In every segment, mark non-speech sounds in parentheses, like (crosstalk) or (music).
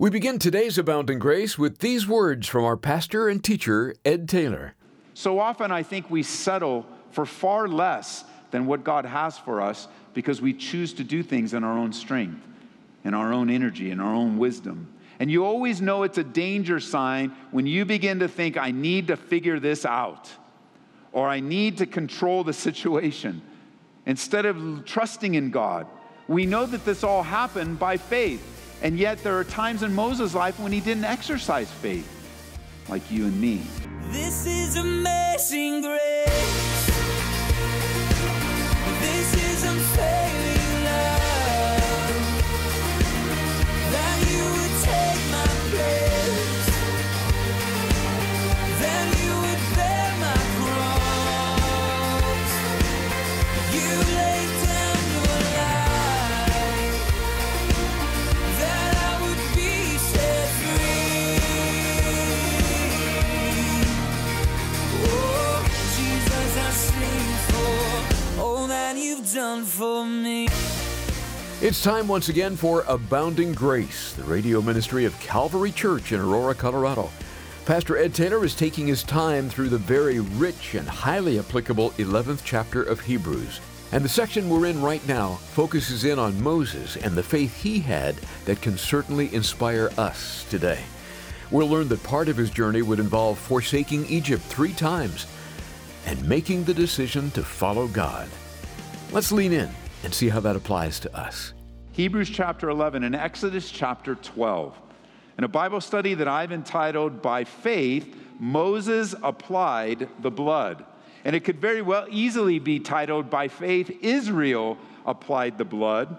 We begin today's Abounding Grace with these words from our pastor and teacher, Ed Taylor. So often, I think we settle for far less than what God has for us because we choose to do things in our own strength, in our own energy, in our own wisdom. And you always know it's a danger sign when you begin to think, I need to figure this out, or I need to control the situation. Instead of trusting in God, we know that this all happened by faith. And yet, there are times in Moses' life when he didn't exercise faith, like you and me. This is amazing grace. This is unfailing love. That you would take my place. It's time once again for Abounding Grace, the radio ministry of Calvary Church in Aurora, Colorado. Pastor Ed Taylor is taking his time through the very rich and highly applicable 11th chapter of Hebrews. And the section we're in right now focuses in on Moses and the faith he had that can certainly inspire us today. We'll learn that part of his journey would involve forsaking Egypt three times and making the decision to follow God. Let's lean in and see how that applies to us. Hebrews chapter 11 and Exodus chapter 12. In a Bible study that I've entitled By Faith, Moses Applied the Blood. And it could very well easily be titled By Faith, Israel Applied the Blood.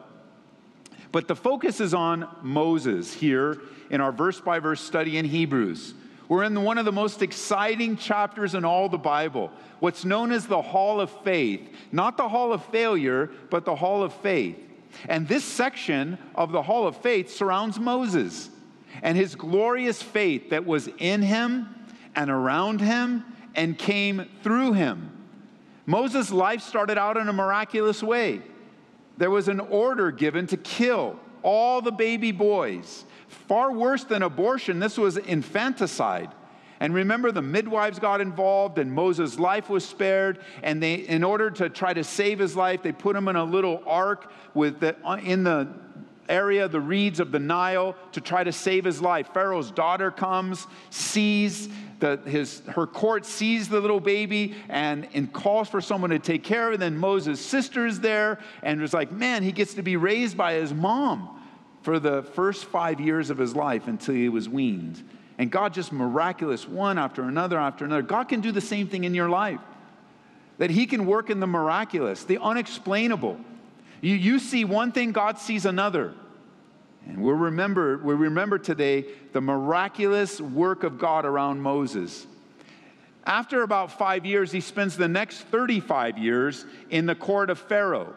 But the focus is on Moses here in our verse by verse study in Hebrews. We're in one of the most exciting chapters in all the Bible, what's known as the Hall of Faith. Not the Hall of Failure, but the Hall of Faith. And this section of the Hall of Faith surrounds Moses and his glorious faith that was in him and around him and came through him. Moses' life started out in a miraculous way. There was an order given to kill all the baby boys. Far worse than abortion, this was infanticide. And remember, the midwives got involved, and Moses' life was spared. And they, in order to try to save his life, they put him in a little ark with the, uh, in the area, the reeds of the Nile, to try to save his life. Pharaoh's daughter comes, sees the, his, her court, sees the little baby, and, and calls for someone to take care of it. And then Moses' sister's there, and was like, man, he gets to be raised by his mom for the first five years of his life until he was weaned. And God just miraculous, one after another after another. God can do the same thing in your life. That He can work in the miraculous, the unexplainable. You, you see one thing, God sees another. And we'll remember, we remember today the miraculous work of God around Moses. After about five years, he spends the next 35 years in the court of Pharaoh.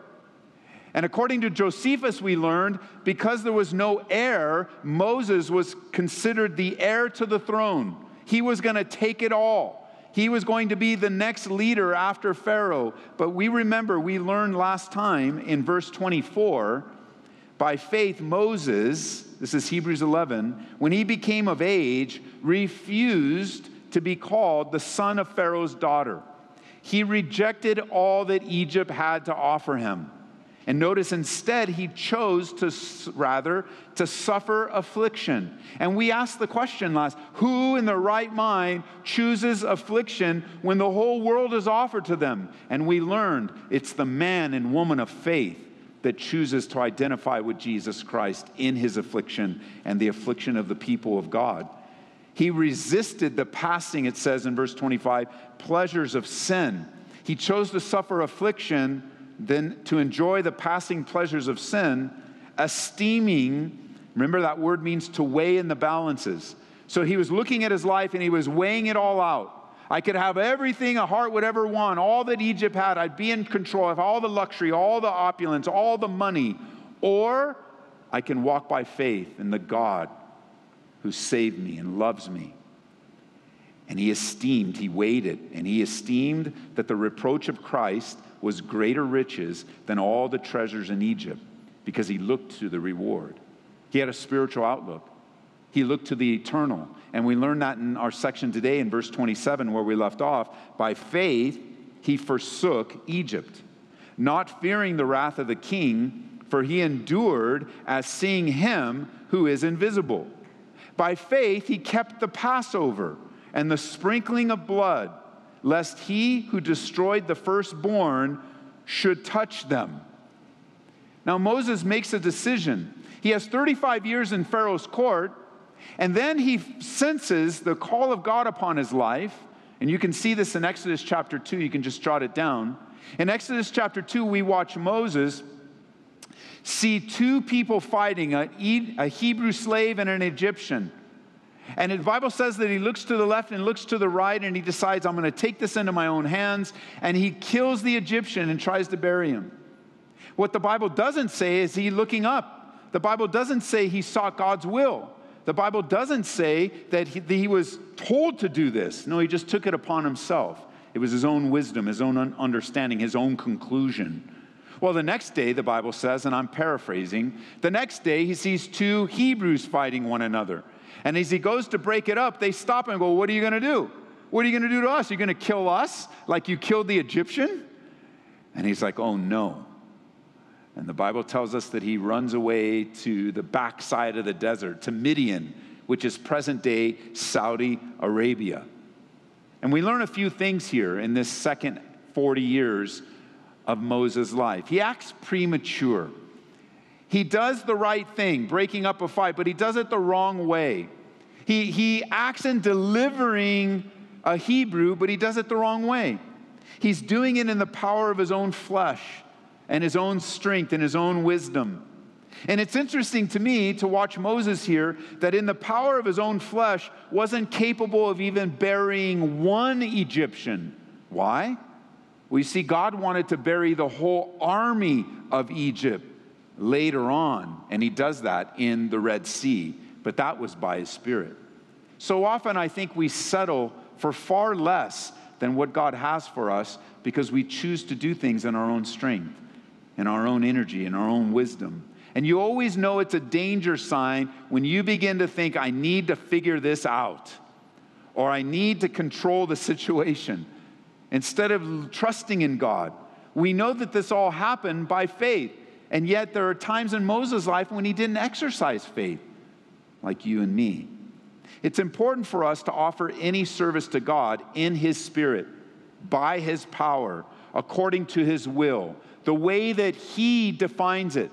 And according to Josephus, we learned because there was no heir, Moses was considered the heir to the throne. He was going to take it all. He was going to be the next leader after Pharaoh. But we remember, we learned last time in verse 24 by faith, Moses, this is Hebrews 11, when he became of age, refused to be called the son of Pharaoh's daughter. He rejected all that Egypt had to offer him. And notice instead, he chose to rather to suffer affliction. And we asked the question last who in their right mind chooses affliction when the whole world is offered to them? And we learned it's the man and woman of faith that chooses to identify with Jesus Christ in his affliction and the affliction of the people of God. He resisted the passing, it says in verse 25, pleasures of sin. He chose to suffer affliction than to enjoy the passing pleasures of sin, esteeming, remember that word means to weigh in the balances. So he was looking at his life and he was weighing it all out. I could have everything a heart would ever want, all that Egypt had. I'd be in control of all the luxury, all the opulence, all the money. Or I can walk by faith in the God who saved me and loves me. And he esteemed, he weighed it, and he esteemed that the reproach of Christ was greater riches than all the treasures in Egypt because he looked to the reward. He had a spiritual outlook. he looked to the eternal. And we learn that in our section today in verse 27, where we left off. By faith, he forsook Egypt, not fearing the wrath of the king, for he endured as seeing him who is invisible. By faith, he kept the Passover and the sprinkling of blood, lest he who destroyed the firstborn should touch them. Now, Moses makes a decision. He has 35 years in Pharaoh's court, and then he senses the call of God upon his life. And you can see this in Exodus chapter 2. You can just jot it down. In Exodus chapter 2, we watch Moses see two people fighting a, Hebrew slave and an Egyptian. And the Bible says that he looks to the left and looks to the right, and he decides, I'm going to take this into my own hands. And he kills the Egyptian and tries to bury him. What the Bible doesn't say is he looking up. The Bible doesn't say he sought God's will. The Bible doesn't say that he, that he was told to do this. No, he just took it upon himself. It was his own wisdom, his own understanding, his own conclusion. Well, the next day, the Bible says, and I'm paraphrasing, the next day he sees two Hebrews fighting one another. And as he goes to break it up, they stop him and go, What are you going to do? What are you going to do to us? You're going to kill us like you killed the Egyptian? And he's like, Oh, no. And the Bible tells us that he runs away to the backside of the desert, to Midian, which is present day Saudi Arabia. And we learn a few things here in this second 40 years of Moses' life. He acts premature. He does the right thing, breaking up a fight, but he does it the wrong way. He, he acts in delivering a Hebrew, but he does it the wrong way. He's doing it in the power of his own flesh and his own strength and his own wisdom. And it's interesting to me to watch Moses here that in the power of his own flesh wasn't capable of even burying one Egyptian. Why? We see God wanted to bury the whole army of Egypt later on, and he does that in the Red Sea, but that was by his Spirit. So often I think we settle for far less than what God has for us because we choose to do things in our own strength in our own energy, in our own wisdom. And you always know it's a danger sign when you begin to think, I need to figure this out, or I need to control the situation, instead of trusting in God. We know that this all happened by faith, and yet there are times in Moses' life when he didn't exercise faith, like you and me. It's important for us to offer any service to God in His Spirit, by His power, according to His will the way that He defines it.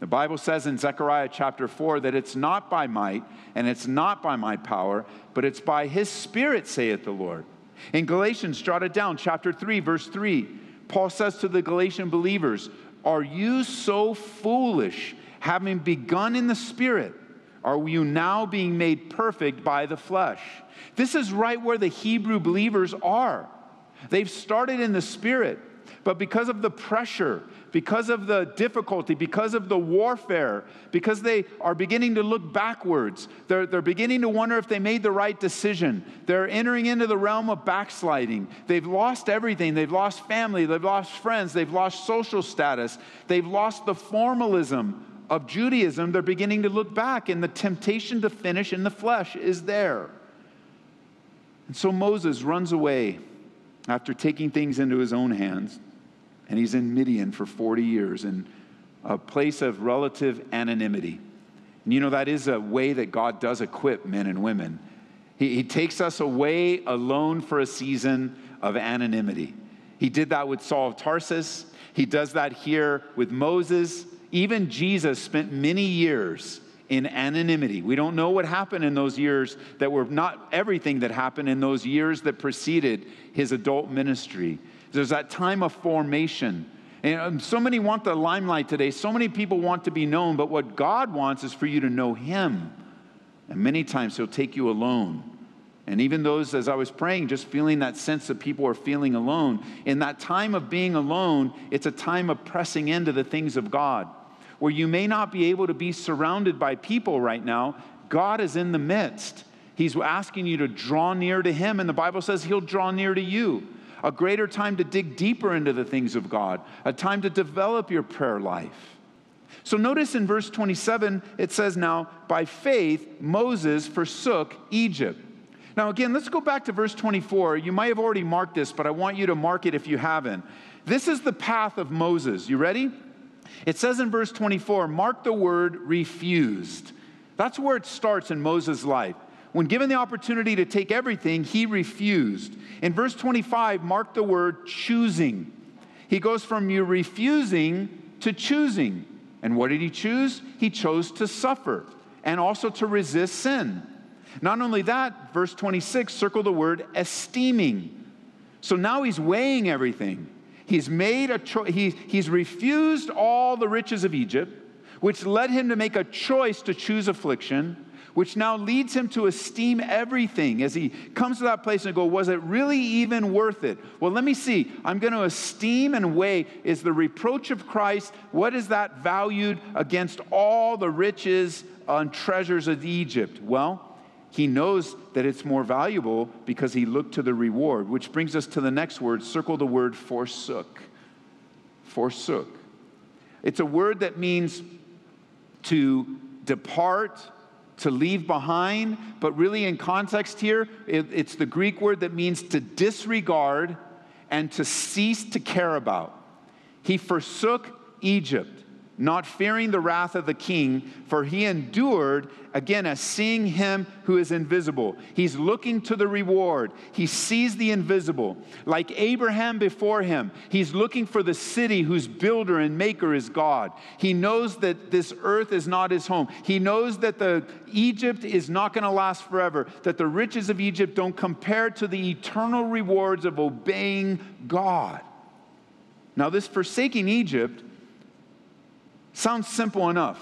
The Bible says in Zechariah chapter 4 that it's not by might and it's not by my power, but it's by His Spirit, saith the Lord. In Galatians, jot it down, chapter 3, verse 3, Paul says to the Galatian believers, Are you so foolish, having begun in the Spirit? Are you now being made perfect by the flesh? This is right where the Hebrew believers are. They've started in the Spirit. But because of the pressure, because of the difficulty, because of the warfare, because they are beginning to look backwards, they're, they're beginning to wonder if they made the right decision. They're entering into the realm of backsliding. They've lost everything. They've lost family, they've lost friends, they've lost social status, they've lost the formalism of Judaism. They're beginning to look back, and the temptation to finish in the flesh is there. And so Moses runs away after taking things into his own hands. And he's in Midian for 40 years in a place of relative anonymity. And you know, that is a way that God does equip men and women. He, he takes us away alone for a season of anonymity. He did that with Saul of Tarsus. He does that here with Moses. Even Jesus spent many years in anonymity. We don't know what happened in those years that were not everything that happened in those years that preceded his adult ministry. There's that time of formation. And um, so many want the limelight today. So many people want to be known, but what God wants is for you to know Him. And many times He'll take you alone. And even those, as I was praying, just feeling that sense that people are feeling alone. In that time of being alone, it's a time of pressing into the things of God where you may not be able to be surrounded by people right now, God is in the midst. He's asking you to draw near to Him, and the Bible says He'll draw near to you. A greater time to dig deeper into the things of God, a time to develop your prayer life. So notice in verse 27, it says, Now, by faith, Moses forsook Egypt. Now, again, let's go back to verse 24. You might have already marked this, but I want you to mark it if you haven't. This is the path of Moses. You ready? It says in verse 24, mark the word refused. That's where it starts in Moses' life. When given the opportunity to take everything, he refused. In verse 25, mark the word choosing. He goes from you refusing to choosing. And what did he choose? He chose to suffer and also to resist sin. Not only that, verse 26, circle the word esteeming. So now he's weighing everything. He's made a choice, he, he's refused all the riches of Egypt, which led him to make a choice to choose affliction, which now leads him to esteem everything as he comes to that place and go, was it really even worth it? Well, let me see. I'm going to esteem and weigh is the reproach of Christ, what is that valued against all the riches and treasures of Egypt? Well, he knows that it's more valuable because he looked to the reward, which brings us to the next word. Circle the word forsook. Forsook. It's a word that means to depart, to leave behind, but really in context here, it, it's the Greek word that means to disregard and to cease to care about. He forsook Egypt not fearing the wrath of the king, for he endured, again, as seeing him who is invisible. He's looking to the reward. He sees the invisible. Like Abraham before him, he's looking for the city whose builder and maker is God. He knows that this earth is not his home. He knows that the Egypt is not going to last forever, that the riches of Egypt don't compare to the eternal rewards of obeying God. Now, this forsaking Egypt Sounds simple enough.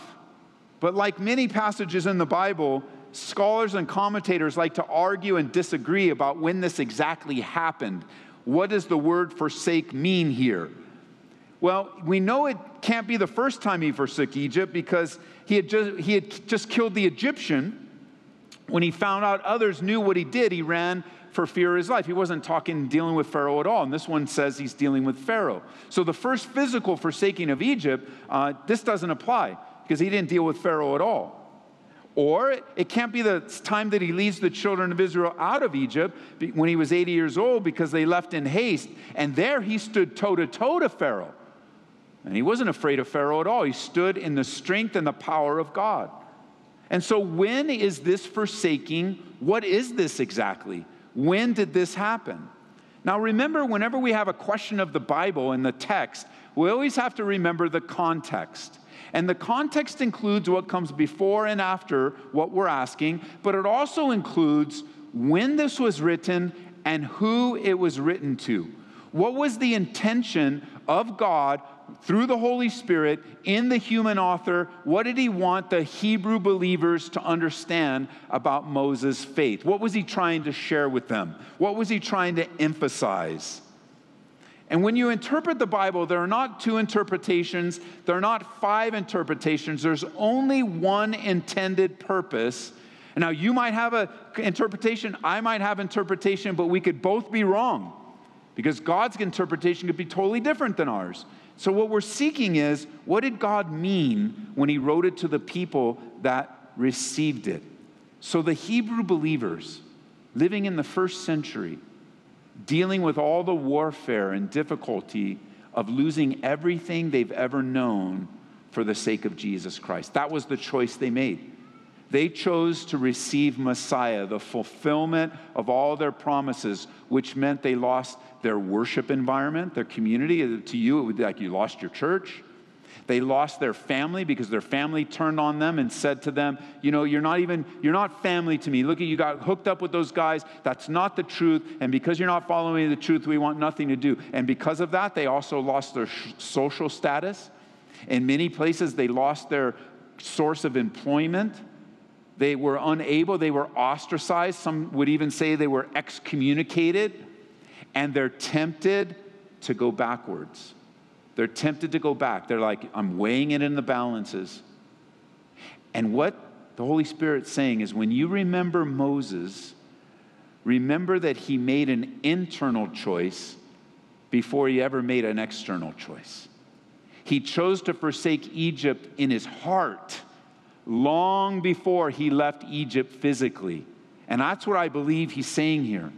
But like many passages in the Bible, scholars and commentators like to argue and disagree about when this exactly happened. What does the word forsake mean here? Well, we know it can't be the first time he forsook Egypt because he had just, he had just killed the Egyptian. When he found out others knew what he did, he ran for fear of his life. He wasn't talking, dealing with Pharaoh at all. And this one says he's dealing with Pharaoh. So the first physical forsaking of Egypt, uh, this doesn't apply because he didn't deal with Pharaoh at all. Or it can't be the time that he leads the children of Israel out of Egypt when he was 80 years old because they left in haste. And there he stood toe to toe to Pharaoh. And he wasn't afraid of Pharaoh at all. He stood in the strength and the power of God. And so, when is this forsaking? What is this exactly? When did this happen? Now, remember, whenever we have a question of the Bible and the text, we always have to remember the context. And the context includes what comes before and after what we're asking, but it also includes when this was written and who it was written to. What was the intention of God through the Holy Spirit in the human author, what did he want the Hebrew believers to understand about Moses' faith? What was he trying to share with them? What was he trying to emphasize? And when you interpret the Bible, there are not two interpretations, there are not five interpretations, there's only one intended purpose. Now, you might have an interpretation, I might have interpretation, but we could both be wrong because God's interpretation could be totally different than ours. So, what we're seeking is what did God mean when He wrote it to the people that received it? So, the Hebrew believers living in the first century, dealing with all the warfare and difficulty of losing everything they've ever known for the sake of Jesus Christ. That was the choice they made. They chose to receive Messiah, the fulfillment of all their promises, which meant they lost their worship environment, their community. To you, it would be like you lost your church. They lost their family because their family turned on them and said to them, You know, you're not even, you're not family to me. Look at you got hooked up with those guys. That's not the truth. And because you're not following the truth, we want nothing to do. And because of that, they also lost their social status. In many places, they lost their source of employment. They were unable, they were ostracized. Some would even say they were excommunicated and they're tempted to go backwards. They're tempted to go back. They're like, I'm weighing it in the balances. And what the Holy Spirit's saying is when you remember Moses, remember that he made an internal choice before he ever made an external choice. He chose to forsake Egypt in his heart long before he left Egypt physically. And that's what I believe he's saying here.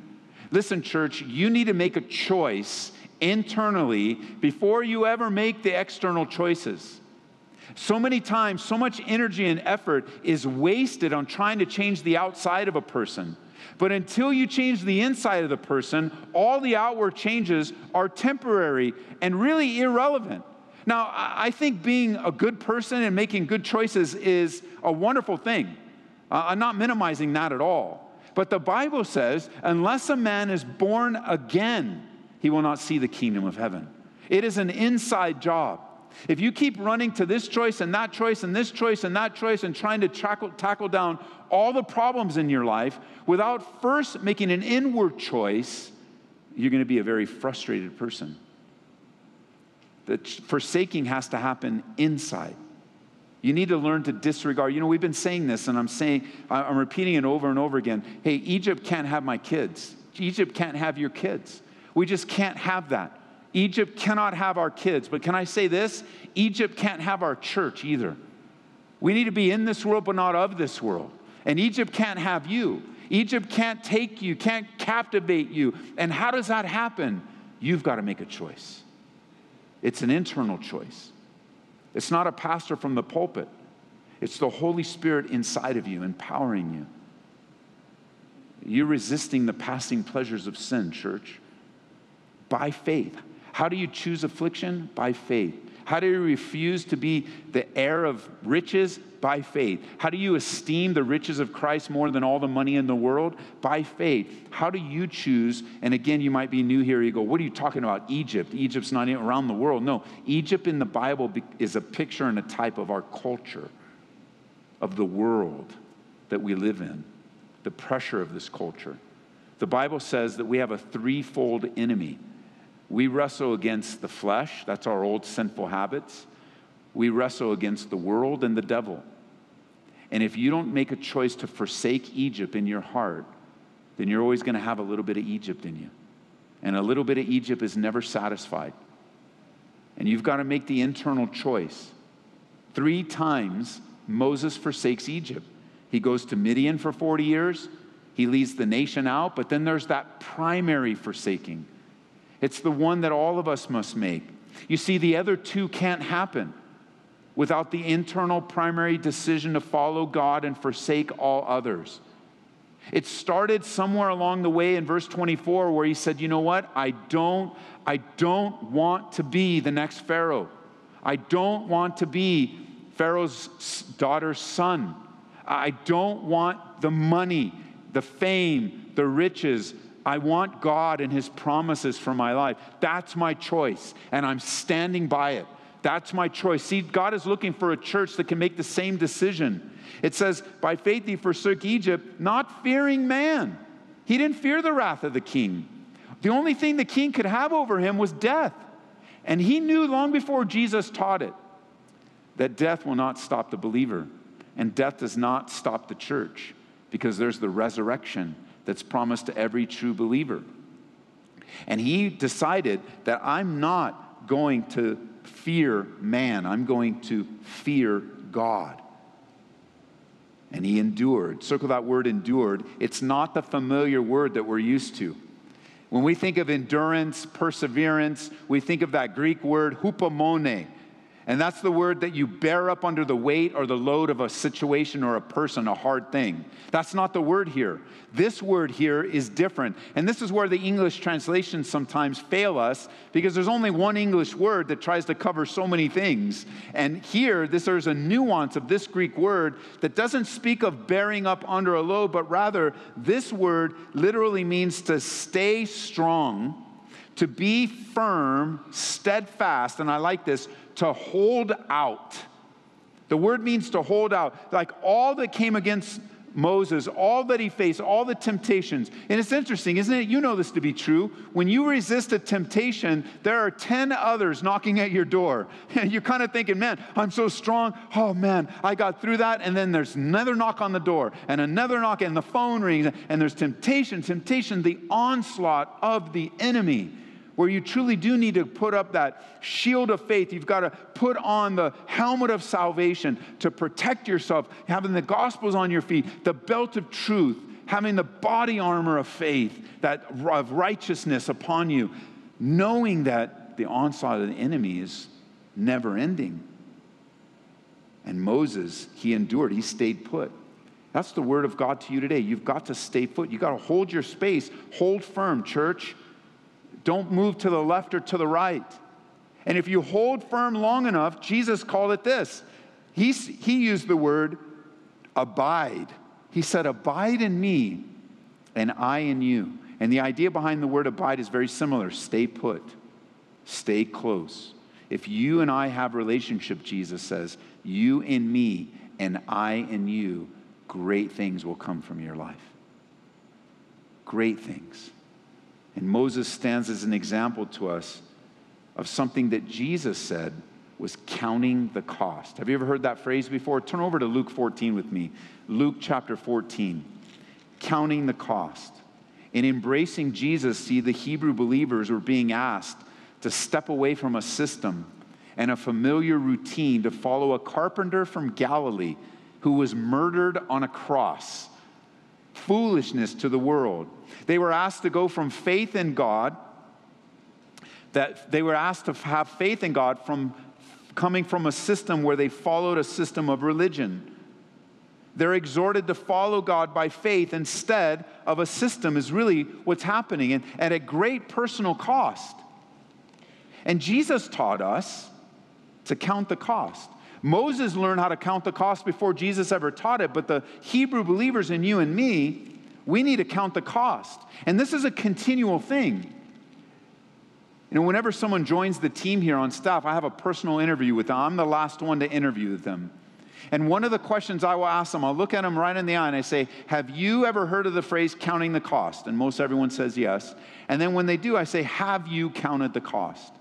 Listen, church, you need to make a choice internally before you ever make the external choices. So many times, so much energy and effort is wasted on trying to change the outside of a person. But until you change the inside of the person, all the outward changes are temporary and really irrelevant. Now, I think being a good person and making good choices is a wonderful thing. Uh, I'm not minimizing that at all. But the Bible says, unless a man is born again, he will not see the kingdom of heaven. It is an inside job. If you keep running to this choice and that choice and this choice and that choice and trying to tackle, tackle down all the problems in your life without first making an inward choice, you're going to be a very frustrated person. The forsaking has to happen inside. You need to learn to disregard. You know, we've been saying this, and I'm saying, I'm repeating it over and over again. Hey, Egypt can't have my kids. Egypt can't have your kids. We just can't have that. Egypt cannot have our kids. But can I say this? Egypt can't have our church either. We need to be in this world, but not of this world. And Egypt can't have you. Egypt can't take you, can't captivate you. And how does that happen? You've got to make a choice. It's an internal choice. It's not a pastor from the pulpit, it's the Holy Spirit inside of you, empowering you. You're resisting the passing pleasures of sin, church, by faith. How do you choose affliction? By faith. How do you refuse to be the heir of riches? By faith. How do you esteem the riches of Christ more than all the money in the world? By faith. How do you choose? And again, you might be new here. You go, What are you talking about? Egypt. Egypt's not around the world. No, Egypt in the Bible is a picture and a type of our culture, of the world that we live in, the pressure of this culture. The Bible says that we have a threefold enemy we wrestle against the flesh, that's our old sinful habits. We wrestle against the world and the devil. And if you don't make a choice to forsake Egypt in your heart, then you're always going to have a little bit of Egypt in you. And a little bit of Egypt is never satisfied. And you've got to make the internal choice. Three times Moses forsakes Egypt. He goes to Midian for 40 years, he leads the nation out, but then there's that primary forsaking it's the one that all of us must make. You see, the other two can't happen without the internal primary decision to follow God and forsake all others. It started somewhere along the way in verse 24 where he said, "You know what? I don't I don't want to be the next Pharaoh. I don't want to be Pharaoh's daughter's son. I don't want the money, the fame, the riches, I want God and His promises for my life. That's my choice, and I'm standing by it. That's my choice. See, God is looking for a church that can make the same decision. It says, By faith he forsook Egypt, not fearing man. He didn't fear the wrath of the king. The only thing the king could have over him was death. And he knew long before Jesus taught it that death will not stop the believer, and death does not stop the church because there's the resurrection that's promised to every true believer. And he decided that I'm not going to fear man, I'm going to fear God. And he endured. Circle that word endured. It's not the familiar word that we're used to. When we think of endurance, perseverance, we think of that Greek word hupomone, and that's the word that you bear up under the weight or the load of a situation or a person, a hard thing. That's not the word here. This word here is different. And this is where the English translations sometimes fail us because there's only one English word that tries to cover so many things. And here, this, there's a nuance of this Greek word that doesn't speak of bearing up under a load, but rather, this word literally means to stay strong, to be firm, steadfast, and I like this to hold out. The word means to hold out. Like all that came against Moses, all that he faced, all the temptations. And it's interesting, isn't it? You know this to be true. When you resist a temptation, there are 10 others knocking at your door. And (laughs) you're kind of thinking, man, I'm so strong. Oh, man, I got through that. And then there's another knock on the door and another knock, and the phone rings, and there's temptation, temptation, the onslaught of the enemy where you truly do need to put up that shield of faith. You've got to put on the helmet of salvation to protect yourself, having the gospels on your feet, the belt of truth, having the body armor of faith, that of righteousness upon you, knowing that the onslaught of the enemy is never ending. And Moses, he endured, he stayed put. That's the word of God to you today. You've got to stay put. You've got to hold your space, hold firm, church. Don't move to the left or to the right. And if you hold firm long enough, Jesus called it this. He, he used the word abide. He said, Abide in me, and I in you. And the idea behind the word abide is very similar stay put, stay close. If you and I have relationship, Jesus says, you in me and I in you, great things will come from your life. Great things. And Moses stands as an example to us of something that Jesus said was counting the cost. Have you ever heard that phrase before? Turn over to Luke 14 with me. Luke chapter 14. Counting the cost. In embracing Jesus, see, the Hebrew believers were being asked to step away from a system and a familiar routine to follow a carpenter from Galilee who was murdered on a cross. Foolishness to the world. They were asked to go from faith in God, that they were asked to have faith in God from coming from a system where they followed a system of religion. They're exhorted to follow God by faith instead of a system, is really what's happening, and at a great personal cost. And Jesus taught us to count the cost. Moses learned how to count the cost before Jesus ever taught it, but the Hebrew believers in you and me, we need to count the cost. And this is a continual thing. You know, whenever someone joins the team here on staff, I have a personal interview with them. I'm the last one to interview them. And one of the questions I will ask them, I'll look at them right in the eye and I say, Have you ever heard of the phrase counting the cost? And most everyone says yes. And then when they do, I say, Have you counted the cost?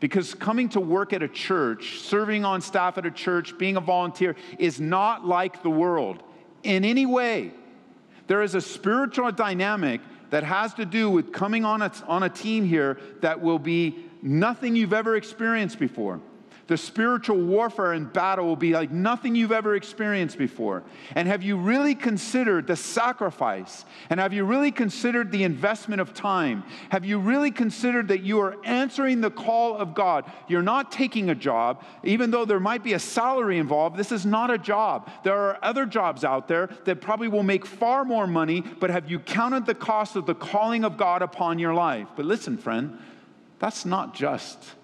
Because coming to work at a church, serving on staff at a church, being a volunteer is not like the world in any way. There is a spiritual dynamic that has to do with coming on a, on a team here that will be nothing you've ever experienced before the spiritual warfare and battle will be like nothing you've ever experienced before. And have you really considered the sacrifice? And have you really considered the investment of time? Have you really considered that you are answering the call of God? You're not taking a job, even though there might be a salary involved. This is not a job. There are other jobs out there that probably will make far more money, but have you counted the cost of the calling of God upon your life? But listen, friend, that's not just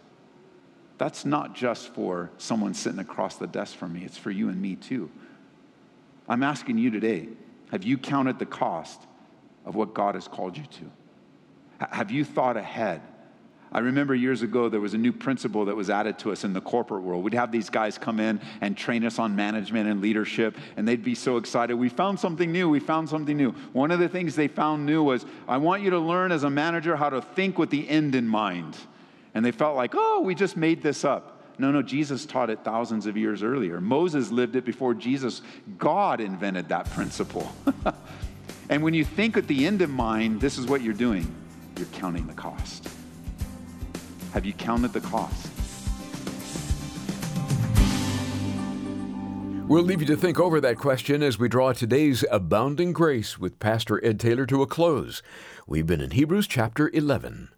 that's not just for someone sitting across the desk from me, it's for you and me too. I'm asking you today have you counted the cost of what God has called you to? Have you thought ahead? I remember years ago there was a new principle that was added to us in the corporate world. We'd have these guys come in and train us on management and leadership, and they'd be so excited. We found something new. We found something new. One of the things they found new was I want you to learn as a manager how to think with the end in mind. And they felt like, oh, we just made this up. No, no, Jesus taught it thousands of years earlier. Moses lived it before Jesus. God invented that principle. (laughs) and when you think at the end in mind, this is what you're doing you're counting the cost. Have you counted the cost? We'll leave you to think over that question as we draw today's Abounding Grace with Pastor Ed Taylor to a close. We've been in Hebrews chapter 11.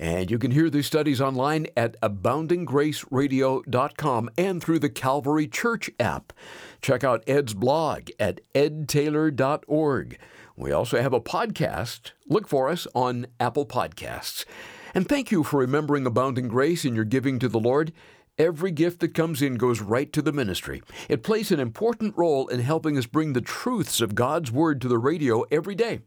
And you can hear these studies online at aboundinggraceradio.com and through the Calvary Church app. Check out Ed's blog at edtaylor.org. We also have a podcast. Look for us on Apple Podcasts. And thank you for remembering Abounding Grace in your giving to the Lord. Every gift that comes in goes right to the ministry. It plays an important role in helping us bring the truths of God's Word to the radio every day.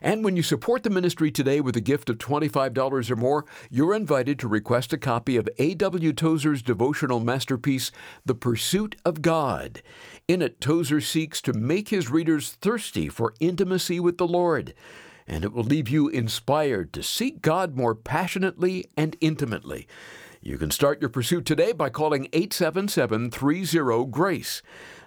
And when you support the ministry today with a gift of $25 or more, you're invited to request a copy of A.W. Tozer's devotional masterpiece, The Pursuit of God. In it, Tozer seeks to make his readers thirsty for intimacy with the Lord, and it will leave you inspired to seek God more passionately and intimately. You can start your pursuit today by calling 877 30 GRACE.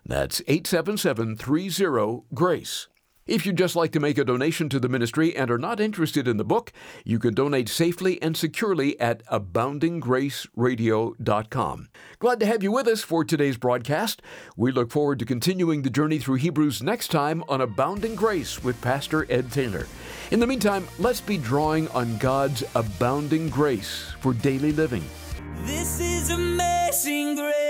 That's 877 30 GRACE. If you'd just like to make a donation to the ministry and are not interested in the book, you can donate safely and securely at aboundinggraceradio.com. Glad to have you with us for today's broadcast. We look forward to continuing the journey through Hebrews next time on Abounding Grace with Pastor Ed Taylor. In the meantime, let's be drawing on God's abounding grace for daily living. This is amazing grace.